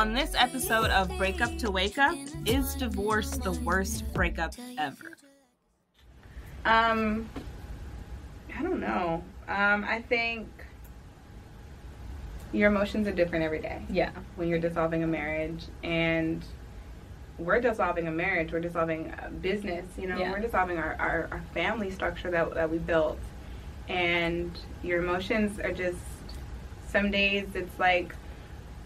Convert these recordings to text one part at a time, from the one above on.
On this episode of Breakup to Wake Up, is divorce the worst breakup ever? Um, I don't know. Um, I think your emotions are different every day Yeah. when you're dissolving a marriage, and we're dissolving a marriage. We're dissolving a business. You know, Yeah. we're dissolving our, our, our family structure that that we built, and your emotions are just. Some days it's like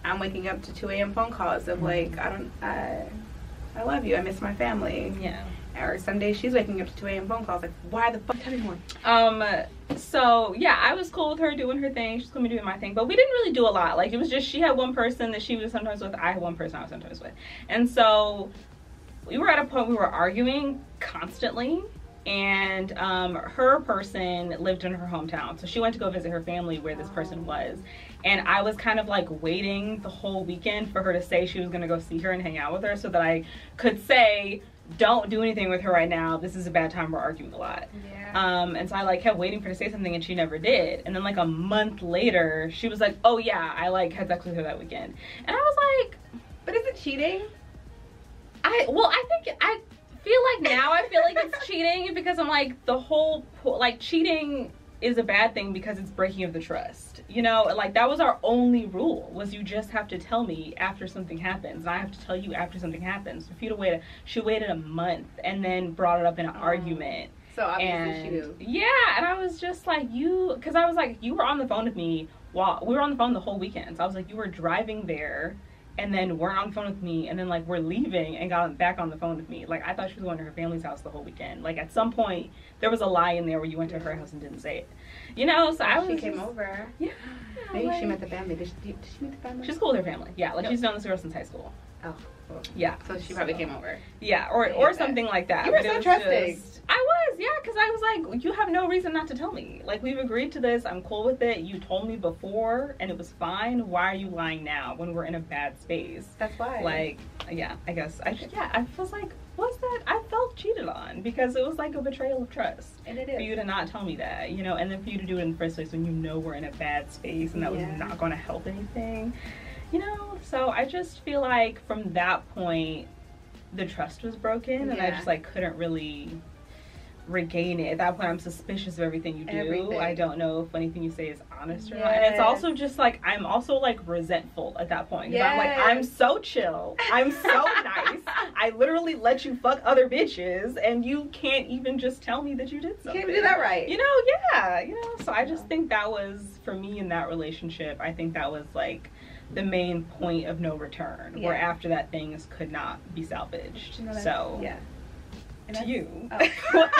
I'm waking up to 2 a.m. phone calls of like I don't I I love you. I miss my family. Yeah. Or some days she's waking up to 2 a.m. phone calls like, why the fuck tell me more? Um. So yeah, I was cool with her doing her thing. She's gonna be doing my thing, but we didn't really do a lot. Like it was just she had one person that she was sometimes with. I had one person I was sometimes with, and so we were at a point we were arguing constantly. And um, her person lived in her hometown, so she went to go visit her family where this person was. And I was kind of like waiting the whole weekend for her to say she was gonna go see her and hang out with her, so that I could say, "Don't do anything with her right now. This is a bad time. We're arguing a lot." Yeah. Um, and so I like kept waiting for her to say something, and she never did. And then like a month later, she was like, "Oh yeah, I like had sex with her that weekend." And I was like, but is it cheating? I well, I think I feel like now I feel like it's cheating because I'm like the whole like cheating is a bad thing because it's breaking of the trust. You know, like that was our only rule was you just have to tell me after something happens, and I have to tell you after something happens. For you to wait, a, she waited a month and then brought it up in an Oh. argument. So obviously and she knew. yeah, and I was just like, you, because I was like, you were on the phone with me while we were on the phone the whole weekend. So I was like, you were driving there, and then weren't on the phone with me, and then like we're leaving and got back on the phone with me. Like I thought she was going to her family's house the whole weekend. Like at some point there was a lie in there where you went to her house and didn't say it. You know, so I was. she came just- over. Yeah. Maybe she met the family. Did she, did she meet the family? She's cool with her family. Yeah, like she's known this girl since high school. Oh. Yeah. So she probably So- came over. Yeah, or or that. something like that. You were so trusting. just- I was, yeah, because I was like, you have no reason not to tell me. Like we've agreed to this. I'm cool with it. You told me before, and it was fine. Why are you lying now when we're in a bad space? That's why. Like, yeah, I guess. I yeah, I was like, what's that? I felt cheated on because it was like a betrayal of trust. and it For you to not tell me that, you know, and then for you to do it in the first place when you know we're in a bad space and that Yeah. was not going to help anything, you know. So I just feel like from that point, the trust was broken, and I just like couldn't really regain it. At that point, I'm suspicious of everything you do. Everything. I don't know if anything you say is honest or not. And it's also just like I'm also like resentful at that point. 'Cause I'm like I'm so chill. I'm so nice. I literally let you fuck other bitches, and you can't even just tell me that you did You something. can't even do that right. You know, yeah, you know. So I just think that was for me in that relationship. I think that was like the main point of no return, where after that things could not be salvaged. You know, so yeah. And to you. Oh.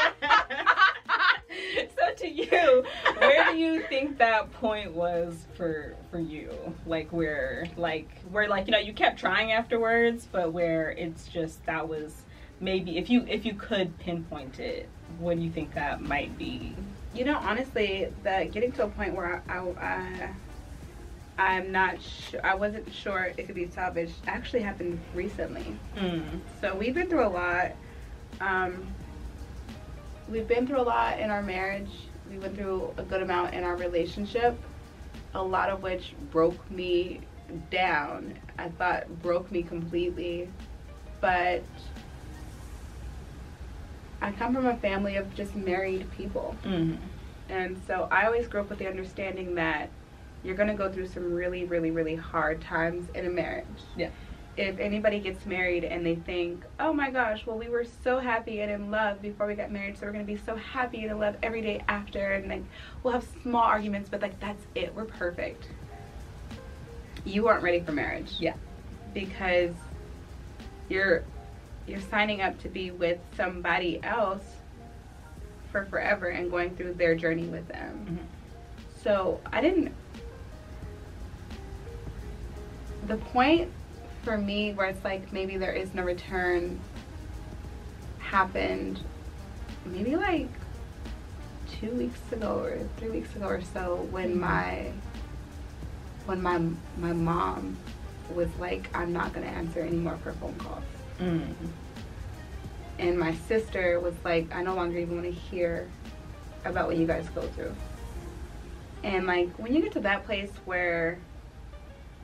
so to you, where do you think that point was for for you? Like where like where like you know you kept trying afterwards, but where it's just that was maybe if you if you could pinpoint it, what do you think that might be? You know, honestly, the getting to a point where I, I, I I'm not sure. I wasn't sure it could be salvaged. Actually, happened recently. Mm. So we've been through a lot. Um, we've been through a lot in our marriage. We went through a good amount in our relationship. A lot of which broke me down. I thought broke me completely. But I come from a family of just married people. Mm. And so I always grew up with the understanding that you're going to go through some really, really, really hard times in a marriage. Yeah. If anybody gets married and they think, oh my gosh, well, we were so happy and in love before we got married, so we're going to be so happy and in love every day after, and like we'll have small arguments, but like that's it, we're perfect. You aren't ready for marriage. Yeah. Because you're you're signing up to be with somebody else for forever and going through their journey with them. Mhm. So I didn't. The point for me where it's like maybe there is no return happened maybe like two weeks ago or three weeks ago or so when Mhm. my when my my mom was like I'm not gonna answer any more of her phone calls Mm. and my sister was like, I no longer even want to hear about what you guys go through. And like when you get to that place where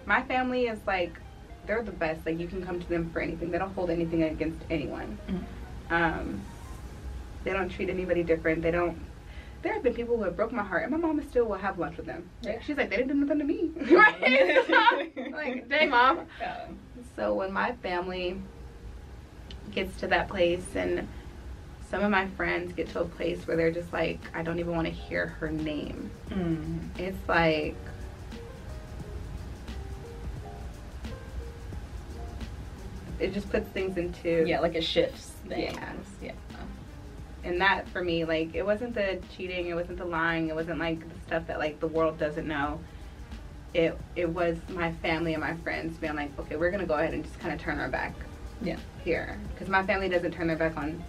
my family is like they're the best. Like you can come to them for anything. They don't hold anything against anyone. Mhm. Um, they don't treat anybody different. They don't. There have been people who have broke my heart, and my mom still will have lunch with them. Like, Yeah. She's like, they didn't do nothing to me, right? Like, dang, mom. Yeah. So when my family gets to that place, and some of my friends get to a place where they're just like, I don't even want to hear her name. Mm. It's like. It just puts things into Yeah, like it shifts things. Yeah. Yeah. and that for me like it wasn't the cheating it wasn't the lying it wasn't like the stuff that like the world doesn't know it it was my family and my friends being like okay we're gonna go ahead and just kind of turn our back Yeah. here because my family doesn't turn their back on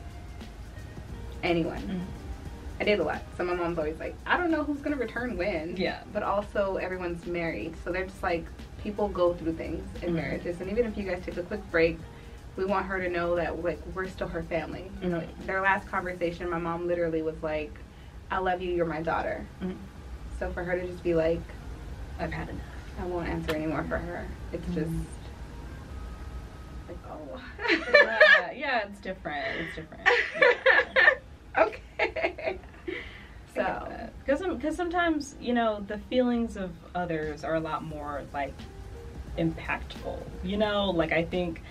anyone Mhm. i did a lot so my mom's always like i don't know who's gonna return when Yeah. but also everyone's married so they're just like people go through things in Mhm. marriages and even if you guys take a quick break we want her to know that like we're still her family you know Mhm. their last conversation my mom literally was like i love you you're my daughter Mhm. so for her to just be like I've had enough. i won't answer anymore for her it's just Mhm. like oh yeah, yeah, it's different. It's different. Yeah. okay so because because sometimes you know the feelings of others are a lot more like impactful. You know, like I think.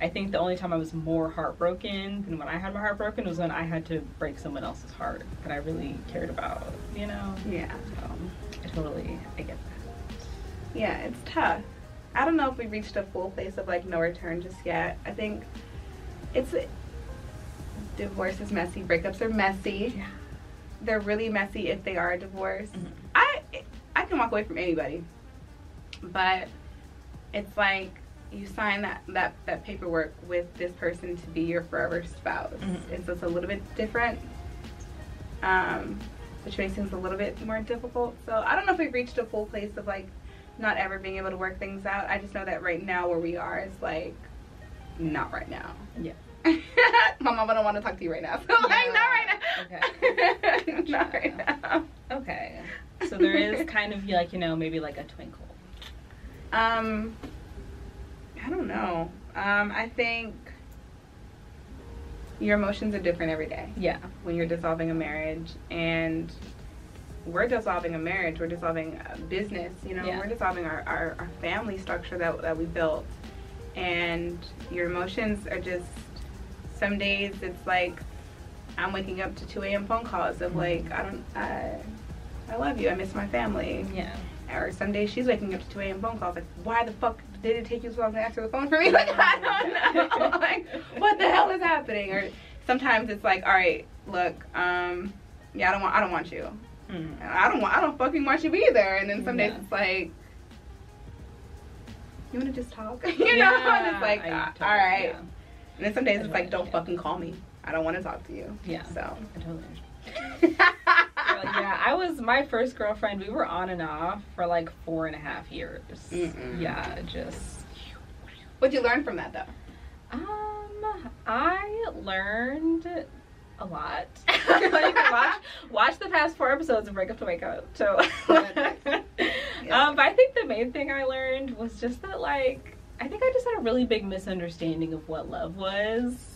I think the only time I was more heartbroken than when I had my heart broken was when I had to break someone else's heart that I really cared about, you know? yeah So, I totally, I get that. yeah it's tough i don't know if we reached a full place of like no return just yet i think it's divorce is messy breakups are messy Yeah. They're really messy if they are a divorce Mhm. i i can walk away from anybody. But it's like you sign that that that paperwork with this person to be your forever spouse. Mhm. and so it's a little bit different. Um which makes things a little bit more difficult. So i don't know if we've reached a full place of like not ever being able to work things out. I just know that right now where we are is like not right now. Yeah. My mama don't want to talk to you right now so like not right now Okay. not right now Okay. So there is kind of like, you know, maybe like a twinkle. Um, I don't know. Um, I think your emotions are different every day Yeah. when you're dissolving a marriage, and we're dissolving a marriage. We're dissolving a business. You know, Yeah. we're dissolving our, our, our family structure that that we built, and your emotions are just. Some days it's like I'm waking up to 2 a.m. phone calls of like I don't I I love you. I miss my family Yeah. or some days she's waking up to 2 a.m. phone calls like, why the fuck did it take you so long to answer the phone for me? Like, I don't know. like, what the hell is happening? Or sometimes it's like, all right, look, um, yeah, I don't want, I don't want you. Mm. I don't want, I don't fucking want you either. And then some days Yeah. it's like, you want to just talk? you know? And it's like, uh, totally- all right. Yeah. And then some days I it's like, don't fucking call me. I don't want to talk to you. Yeah. So. I totally understand. Yeah, I was my first girlfriend. We were on and off for like four and a half years. Mm-mm. Yeah, just What'd you learn from that though? um, I learned a lot. you can watch watch the past four episodes of Break Up to Wake Up. So, um, but I think the main thing I learned was just that like I think I just had a really big misunderstanding of what love was.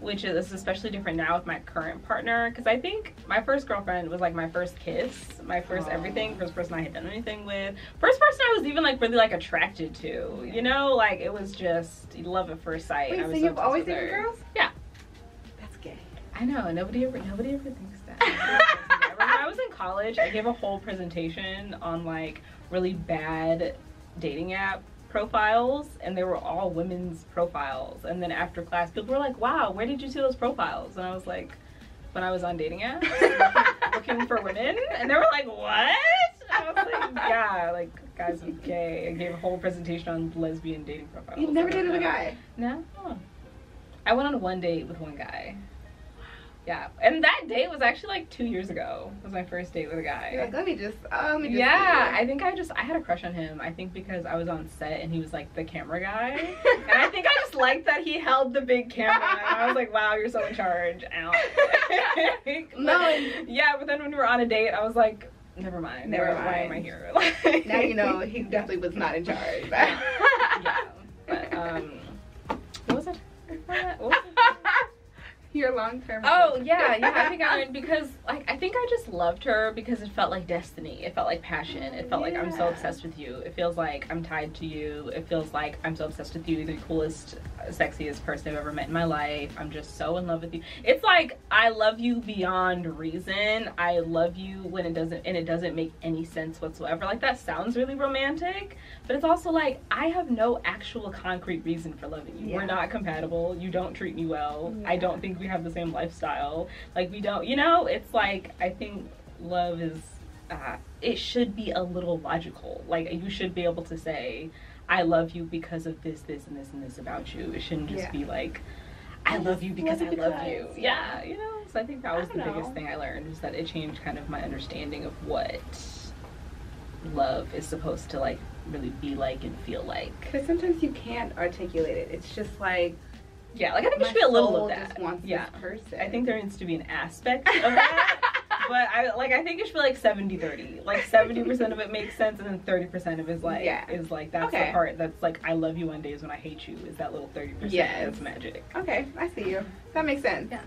Which is especially different now with my current partner because I think my first girlfriend was like my first kiss, my first Aw. everything, first person I had done anything with, first person I was even like really like attracted to. You know, like it was just love at first sight. Wait, I so you've always dated girls? Yeah. That's gay. I know nobody ever nobody ever thinks that. Nobody ever thinks that. When I was in college, I gave a whole presentation on like really bad dating app profiles, and they were all women's profiles. And then after class, people were like, "Wow, where did you see those profiles?" And I was like, "When I was on dating apps, looking, looking for women," and they were like, "What?" And I was like, "Yeah, like guys are gay." I gave a whole presentation on lesbian dating profiles. You've never dated a guy. No. I went on one date with one guy. Yeah. And that date was actually like two years ago. Was my first date with a guy. You're like, let me just, uh, let me just. yeah, I think I just I had a crush on him. I think because I was on set and he was like the camera guy. and I think I just liked that he held the big camera. And I was like, wow, you're so in charge. Ow. No, yeah, but then when we were on a date, I was like, never mind. Never Why- Why am I mind. here? now you know he definitely was not in charge. yeah. But long term? Oh yeah, yeah. I think I because like I think I just loved her because it felt like destiny. It felt like passion. It felt like I'm so obsessed with you. It feels like I'm tied to you. It feels like I'm so obsessed with you. You're the coolest, uh, sexiest person I've ever met in my life. I'm just so in love with you. It's like I love you beyond reason. I love you when it doesn't and it doesn't make any sense whatsoever. Like that sounds really romantic, but it's also like I have no actual concrete reason for loving you. We're not compatible. You don't treat me well. I don't think we have the same lifestyle. Like we don't, you know, it's like I think love is uh, it should be a little logical. Like you should be able to say I love you because of this this and this and this about you. It shouldn't just Yeah. be like I I love you because I love you love you. Yeah, you know. So I think that was the don't biggest thing I learned was that it changed kind of my understanding of what love is supposed to like really be like and feel like. Because sometimes you can't articulate it. It's just like Yeah, like I think it should be a little soul of that. just wants yeah. this person. I think there needs to be an aspect of that. but I like I think it should be like 70-30. Like 70% of it makes sense and then 30% of it is like Yeah. is like that's Okay. the part that's like I love you on days when I hate you is that little 30% Yes. that's magic. Okay, I see you. That makes sense. Yeah.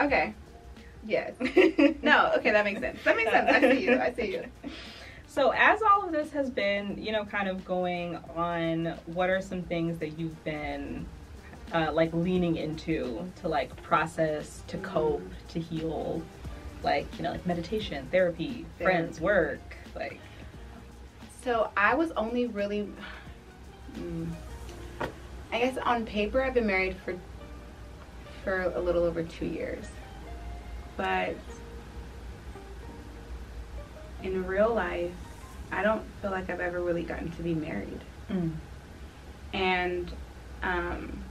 Okay. Yes. no, okay, that makes sense. That makes sense. I see you. I see you. So as all of this has been, you know, kind of going on, what are some things that you've been uh, like leaning into to like process, to cope, to heal, like you know, like meditation, therapy, friends, work, like So I was only really, mm, I guess on paper I've been married for for a little over two years, but in real life, I don't feel like I've ever really gotten to be married. and um,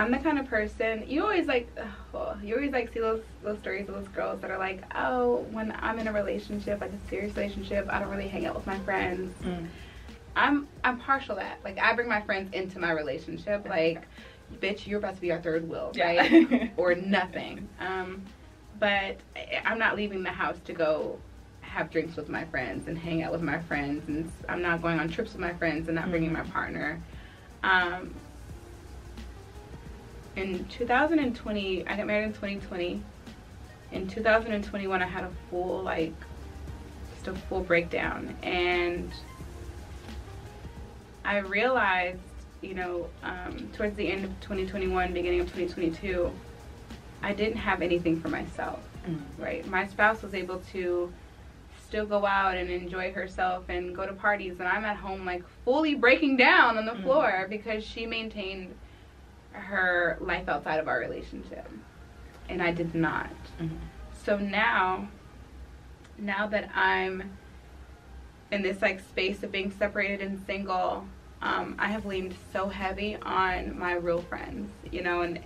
I'm the kind of person you always like. Oh, you always like see those those stories of those girls that are like, oh, when I'm in a relationship, like a serious relationship, I don't really hang out with my friends. I'm I'm partial that. Like I bring my friends into my relationship. Like, bitch, you're about to be our third wheel, right? Yeah. or nothing. Um, but I'm not leaving the house to go have drinks with my friends and hang out with my friends, and I'm not going on trips with my friends and not bringing my partner. Um, in 2020, I got married in 2020. In 2021, I had a full like, just a full breakdown, and I realized, you know, um, towards the end of 2021, beginning of 2022, I didn't have anything for myself, right? My spouse was able to still go out and enjoy herself and go to parties, and I'm at home like fully breaking down on the Mm. floor because she maintained her life outside of our relationship, and I did not. Mhm. So now, now that I'm in this like space of being separated and single, um, I have leaned so heavy on my real friends, you know, and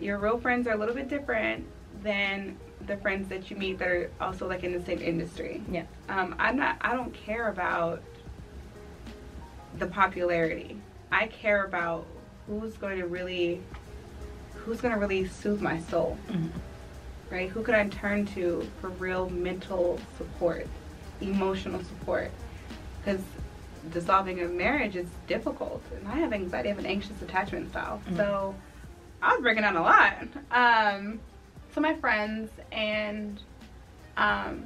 your real friends are a little bit different than the friends that you meet that are also like in the same industry. Yeah. Um, I'm not. I don't care about the popularity. I care about who's going to really, who's going to really soothe my soul Mhm. right? Who could I turn to for real mental support, emotional support? Because dissolving a marriage is difficult, and I have anxiety. I have an anxious attachment style, Mhm. so I was breaking down a lot. Um, so my friends and um,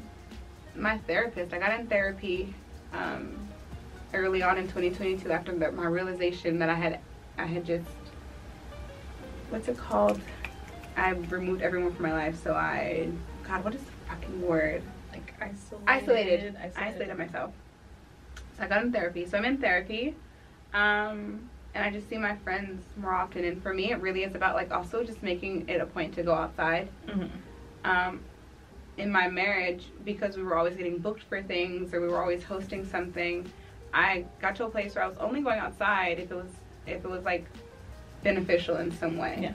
my therapist, I got in therapy um, early on in 2022 after the, my realization that I had, I had just, what's it called? I removed everyone from my life, so I, God, what is the fucking word? Like isolated, Isolated. Isolated myself. So I got in therapy. So I'm in therapy, um, and I just see my friends more often. And for me, it really is about like also just making it a point to go outside. Mhm. Um, in my marriage, because we were always getting booked for things or we were always hosting something, I got to a place where I was only going outside if it was if it was like beneficial in some way. Yeah.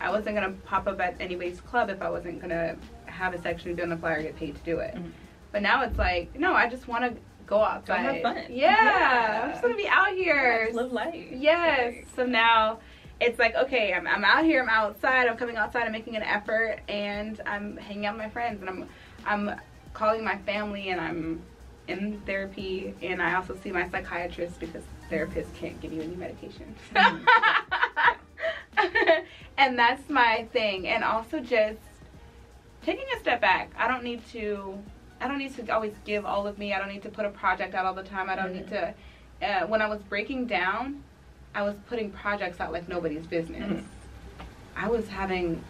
I wasn't gonna pop up at anybody's club if I wasn't gonna have a section be on the flyer get paid to do it. Mhm. But now it's like, no, I just want to go outside. have fun. Yeah, Yeah. I'm just gonna be out here. Live life. Yes. Like, So now it's like, okay, I'm, I'm out here, I'm outside, I'm coming outside, I'm making an effort, and I'm hanging out with my friends, and I'm I'm calling my family, and I'm in therapy, and I also see my psychiatrist because therapists can't give you any medication. And that's my thing. And also just taking a step back. I don't need to. I don't need to always give all of me. I don't need to put a project out all the time. I don't need to. Uh, when I was breaking down, I was putting projects out like nobody's business. Mhm. I was having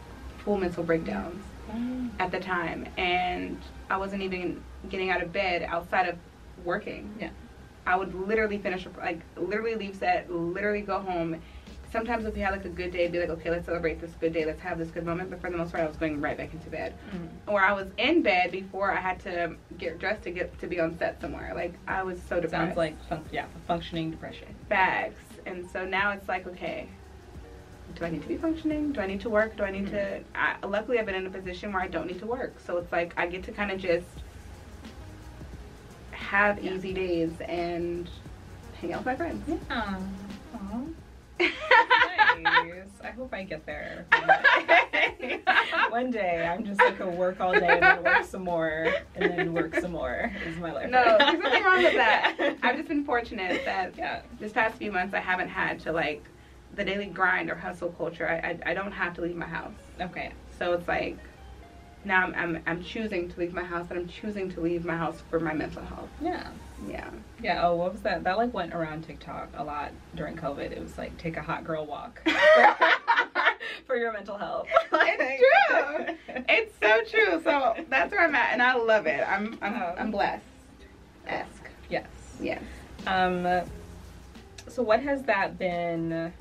full mental breakdowns at the time, and I wasn't even getting out of bed outside of working. Yeah. I would literally finish, like, literally leave set, literally go home. Sometimes if we had like a good day, be like, okay, let's celebrate this good day, let's have this good moment. But for the most part, I was going right back into bed, mm-hmm. or I was in bed before I had to get dressed to get to be on set somewhere. Like I was so depressed. Sounds like fun- yeah, functioning depression. bags, and so now it's like, okay, do I need to be functioning? Do I need to work? Do I need to? Mm-hmm. I, luckily, I've been in a position where I don't need to work, so it's like I get to kind of just have Yeah. easy days and hang out with my friends. Yeah. nice. I hope I get there. one day. One day, I'm just like a work all day and then work some more and then work some more. Is my life. No, there's nothing wrong with that. I've just been fortunate that yeah. this past few months I haven't had to like the daily grind or hustle culture. I, I, I don't have to leave my house. Okay. So it's like now I'm, I'm I'm choosing to leave my house and I'm choosing to leave my house for my mental health. Yeah. Yeah. Yeah. Oh, what was that? That like went around TikTok a lot during COVID. It was like take a hot girl walk for your mental health. It's true. It's so true. So that's where I'm at and I love it. I'm I'm Um, I'm blessed. Esque. yes. Yes. Um. So what has that been?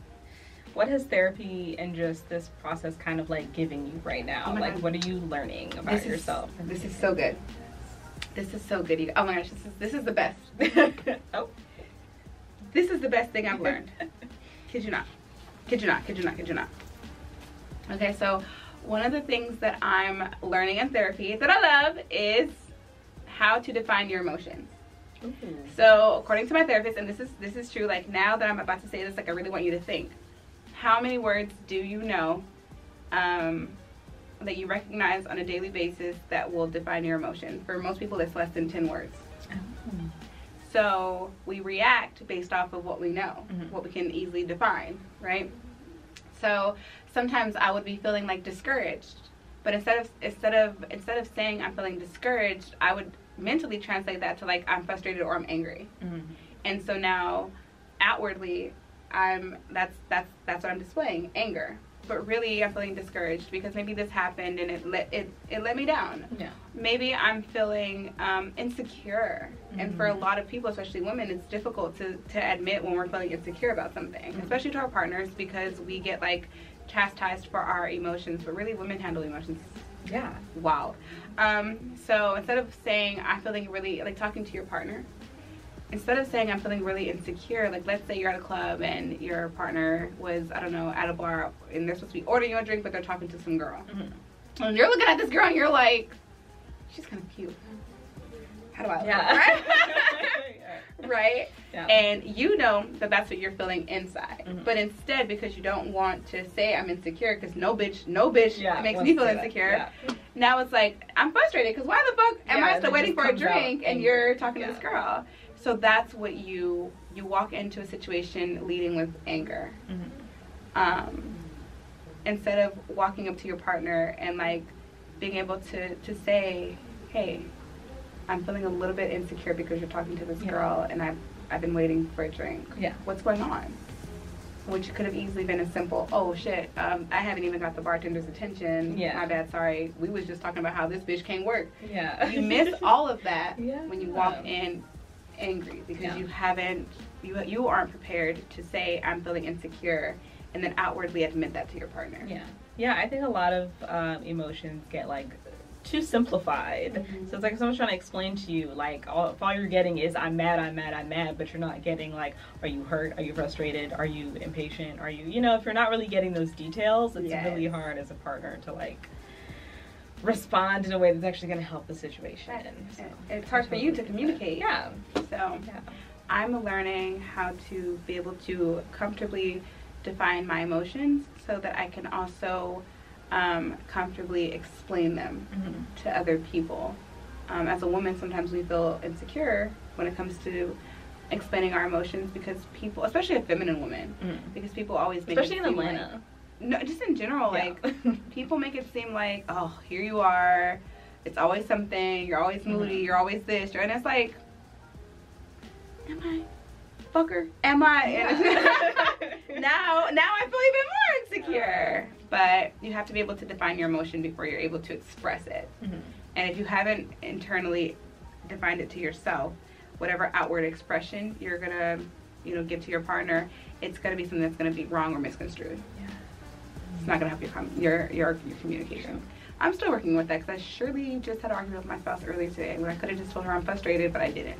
What has therapy and just this process kind of like giving you right now? Oh like, God. what are you learning about This is- yourself? This is so good. This is so good. You- Oh my gosh, this is this is the best. oh. This is the best thing I've learned. Kid you not. Kid you not. Kid you not. Kid you not. Okay, so one of the things that I'm learning in therapy that I love is how to define your emotions. Ooh. So according to my therapist, and this is this is true, like now that I'm about to say this, like I really want you to think. How many words do you know um, that you recognize on a daily basis that will define your emotion? For most people, it's less than 10 words. Oh. So we react based off of what we know, Mhm. what we can easily define, right? So sometimes I would be feeling like discouraged, but instead of instead of instead of saying I'm feeling discouraged, I would mentally translate that to like I'm frustrated or I'm angry. Mhm. And so now outwardly I'm that's that's that's what I'm displaying, anger. But really I'm feeling discouraged because maybe this happened and it let it, it let me down Yeah. maybe I'm feeling um, insecure. And for a Mhm. lot of people, especially women, it's difficult to, to admit when we're feeling insecure about something, Mhm. especially to our partners because we get like chastised for our emotions. But really, women handle emotions Yeah. wild. Um, so instead of saying I'm feeling really like talking to your partner, instead of saying I'm feeling really insecure, like let's say you're at a club and your partner was I don't know at a bar and they're supposed to be ordering you a drink, but they're talking to some girl, Mhm. and you're looking at this girl and you're like, she's kind of cute. How do I? look, Yeah. Right? Yeah. right? Yeah. And you know that that's what you're feeling inside. Mhm. But instead, because you don't want to say I'm insecure, because no bitch, no bitch Yeah, makes me feel insecure. Yeah. Now it's like I'm frustrated because why the fuck am I still waiting for a drink and angry. you're talking to this girl? So that's what you you walk into a situation leading with anger. Mhm. Um, instead of walking up to your partner and like being able to to say, hey, I'm feeling a little bit insecure because you're talking to this Yeah. girl and I've I've been waiting for a drink. Yeah. What's going on? Which could have easily been a simple, oh shit, um, I haven't even got the bartender's attention. Yeah. My bad, sorry. We was just talking about how this bitch can't work. Yeah. You miss all of that Yeah. when you walk in angry because Yeah. you haven't you you aren't prepared to say I'm feeling insecure and then outwardly admit that to your partner. Yeah, yeah. I think a lot of um, emotions get like too simplified. Mhm. So it's like someone's trying to explain to you, like, all, if all you're getting is "I'm mad, I'm mad, I'm mad," but you're not getting like, "Are you hurt? Are you frustrated? Are you impatient? Are you?" You know, if you're not really getting those details, it's Yes. really hard as a partner to like respond in a way that's actually going to help the situation. So, It's hard for you to communicate. Yeah, So yeah. I'm learning how to be able to comfortably define my emotions so that I can also um, comfortably explain them Mhm. to other people. Um, as a woman, sometimes we feel insecure when it comes to explaining our emotions because people, especially a feminine woman, Mhm. because people always make Especially in seem like- Atlanta. No, just in general, Yeah. like people make it seem like, oh, here you are. It's always something. You're always moody. Mhm. You're always this. And it's like, am I, fucker? Am I? And now, now I feel even more insecure. But you have to be able to define your emotion before you're able to express it. Mhm. And if you haven't internally defined it to yourself, whatever outward expression you're gonna, you know, give to your partner, it's gonna be something that's gonna be wrong or misconstrued. Yeah. It's not gonna help your com- your your, your communication. I'm still working with that because I surely just had an argument with my spouse earlier today when I could have just told her I'm frustrated, but I didn't.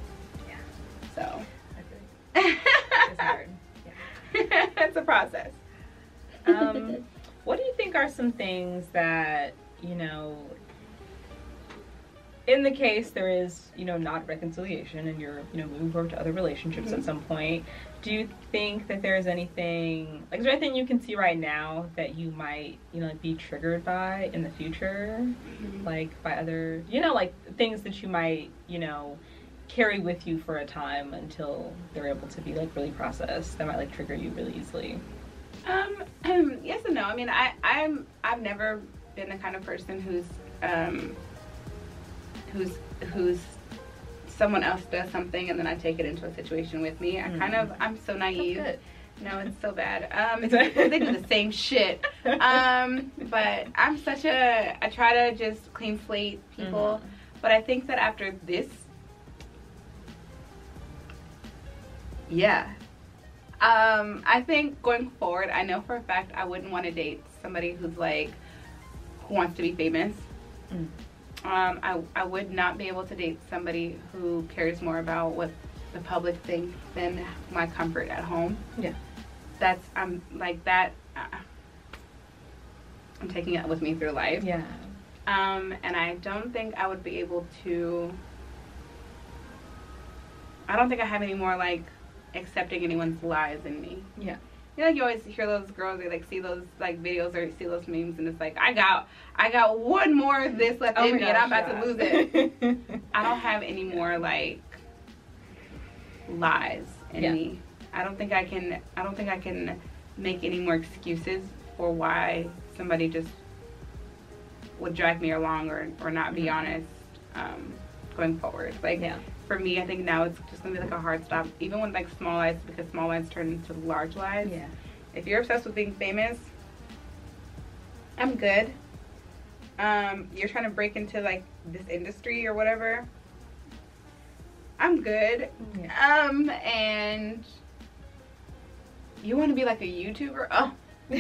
Yeah. So I feel like it's hard. it's a process. um, what do you think are some things that you know in the case there is you know not reconciliation and you're you know moving forward to other relationships at Mhm. some point do you think that there's anything like is there anything you can see right now that you might you know be triggered by in the future? Like by other you know like things that you might you know carry with you for a time until they're able to be like really processed that might like trigger you really easily? Um, yes and no. I mean, I, I'm I've never been the kind of person who's um, who's who's someone else does something and then I take it into a situation with me. I kind of I'm so naive. No, it's so bad. Um, they do the same shit. Um, but I'm such a I try to just clean slate people. But I think that after this, yeah. Um, I think going forward, I know for a fact I wouldn't want to date somebody who's like, who wants to be famous. Mm. Um, I, I would not be able to date somebody who cares more about what the public thinks than my comfort at home. Yeah. That's, I'm like that. Uh, I'm taking it with me through life. Yeah. Um, and I don't think I would be able to. I don't think I have any more like accepting anyone's lies in me. Yeah. You know, like you always hear those girls, they like see those like videos or see those memes, and it's like, I got, I got one more of this left Oh in me, and I'm about yeah. to lose it. I don't have any more like lies in Yeah. me. I don't think I can. I don't think I can make any more excuses for why somebody just would drag me along or or not be Mhm. honest um, going forward. Like yeah. for me, I think now it's just gonna be like a hard stop, even with like small lies, because small lies turn into large lies. Yeah. If you're obsessed with being famous, I'm good. Um, you're trying to break into like this industry or whatever. I'm good. Yeah. Um, and you want to be like a YouTuber? Oh,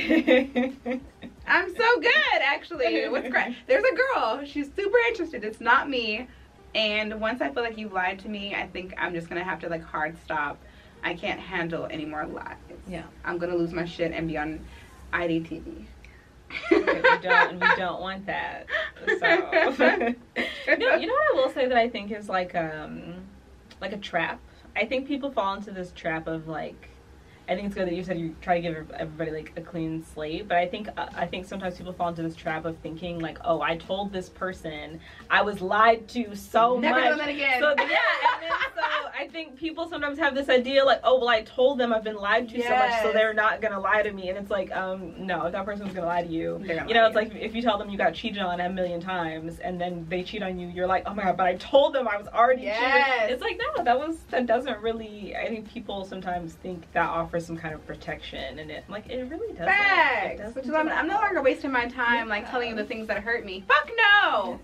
I'm so good, actually. What's great? There's a girl. She's super interested. It's not me. And once I feel like you've lied to me, I think I'm just gonna have to like hard stop. I can't handle any more lies. yeah. I'm gonna lose my shit and be on IDTV. we don't and we don't want that. So you know, you know what I will say that I think is like um like a trap. I think people fall into this trap of like I think it's good that you said you try to give everybody like a clean slate, but I think uh, I think sometimes people fall into this trap of thinking like, oh, I told this person I was lied to so Never much. done that again. So yeah, and then so I think people sometimes have this idea like, oh well, I told them I've been lied to so much, so they're not gonna lie to me, and it's like, um, no, if that person's gonna lie to you, you know, it's like if you tell them you got cheated on a million times, and then they cheat on you, you're like, oh my god, but I told them I was already Yes. cheated. It's like no, that was that doesn't really. I think people sometimes think that offers some kind of protection, and it like it really doesn't. It Facts. doesn't Which is I'm. I'm no longer wasting my time like telling you the things that hurt me. Fuck no.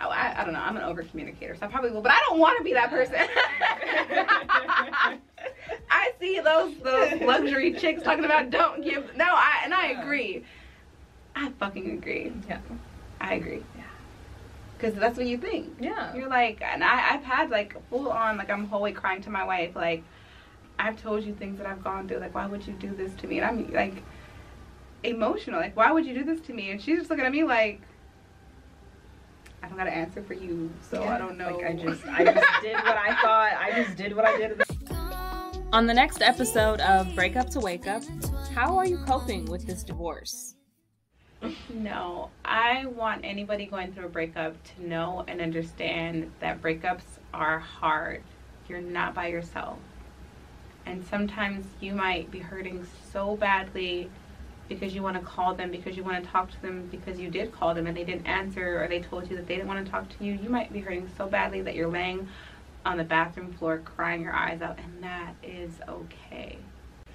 I, I, don't know. I'm an over communicator, so I probably will, but I don't want to be that person. I see those those luxury chicks talking about don't give. No, I and I agree. I fucking agree. Yeah. I agree. Yeah. Because that's what you think. Yeah. You're like, and I, I've had like full on, like I'm wholly crying to my wife, like, I've told you things that I've gone through, like, why would you do this to me? And I'm like, emotional, like, why would you do this to me? And she's just looking at me like, I don't got to answer for you, so Yeah. I don't know. Like I just I just did what I thought. I just did what I did. On the next episode of Break Up to Wake Up, how are you coping with this divorce? No, I want anybody going through a breakup to know and understand that breakups are hard. You're not by yourself. And sometimes you might be hurting so badly because you want to call them, because you want to talk to them, because you did call them and they didn't answer, or they told you that they didn't want to talk to you, you might be hurting so badly that you're laying on the bathroom floor crying your eyes out, and that is okay.